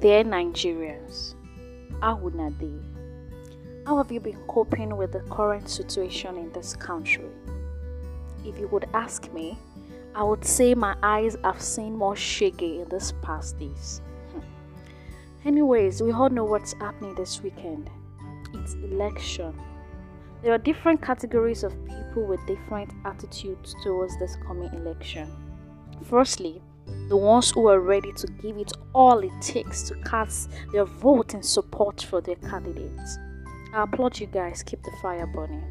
Dear Nigerians, how not they? How have you been coping with the current situation in this country? If you would ask me, I would say my eyes have seen more shaky in these past days. Hmm. Anyways, we all know what's happening this weekend. It's election. There are different categories of people with different attitudes towards this coming election. Firstly, the ones who are ready to give it all it takes to cast their vote in support for their candidates. I applaud you guys, keep the fire burning.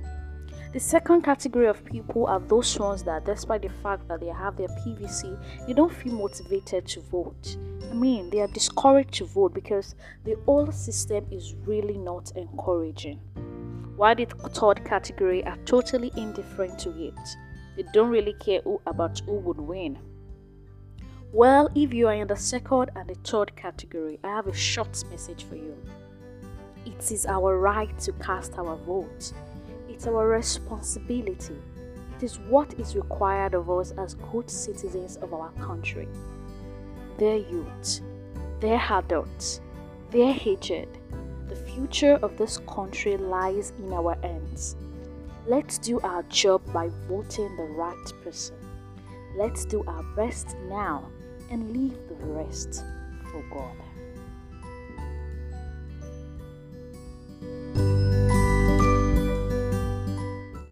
The second category of people are those ones that, despite the fact that they have their PVC, they don't feel motivated to vote. I mean, they are discouraged to vote because the old system is really not encouraging. While the third category are totally indifferent to it, they don't really care who, about who would win. Well, if you are in the second and the third category, I have a short message for you. It is our right to cast our vote. It's our responsibility. It is what is required of us as good citizens of our country. Their youth, their adults, their hatred, the future of this country lies in our hands. Let's do our job by voting the right person. Let's do our best now and leave the rest for God.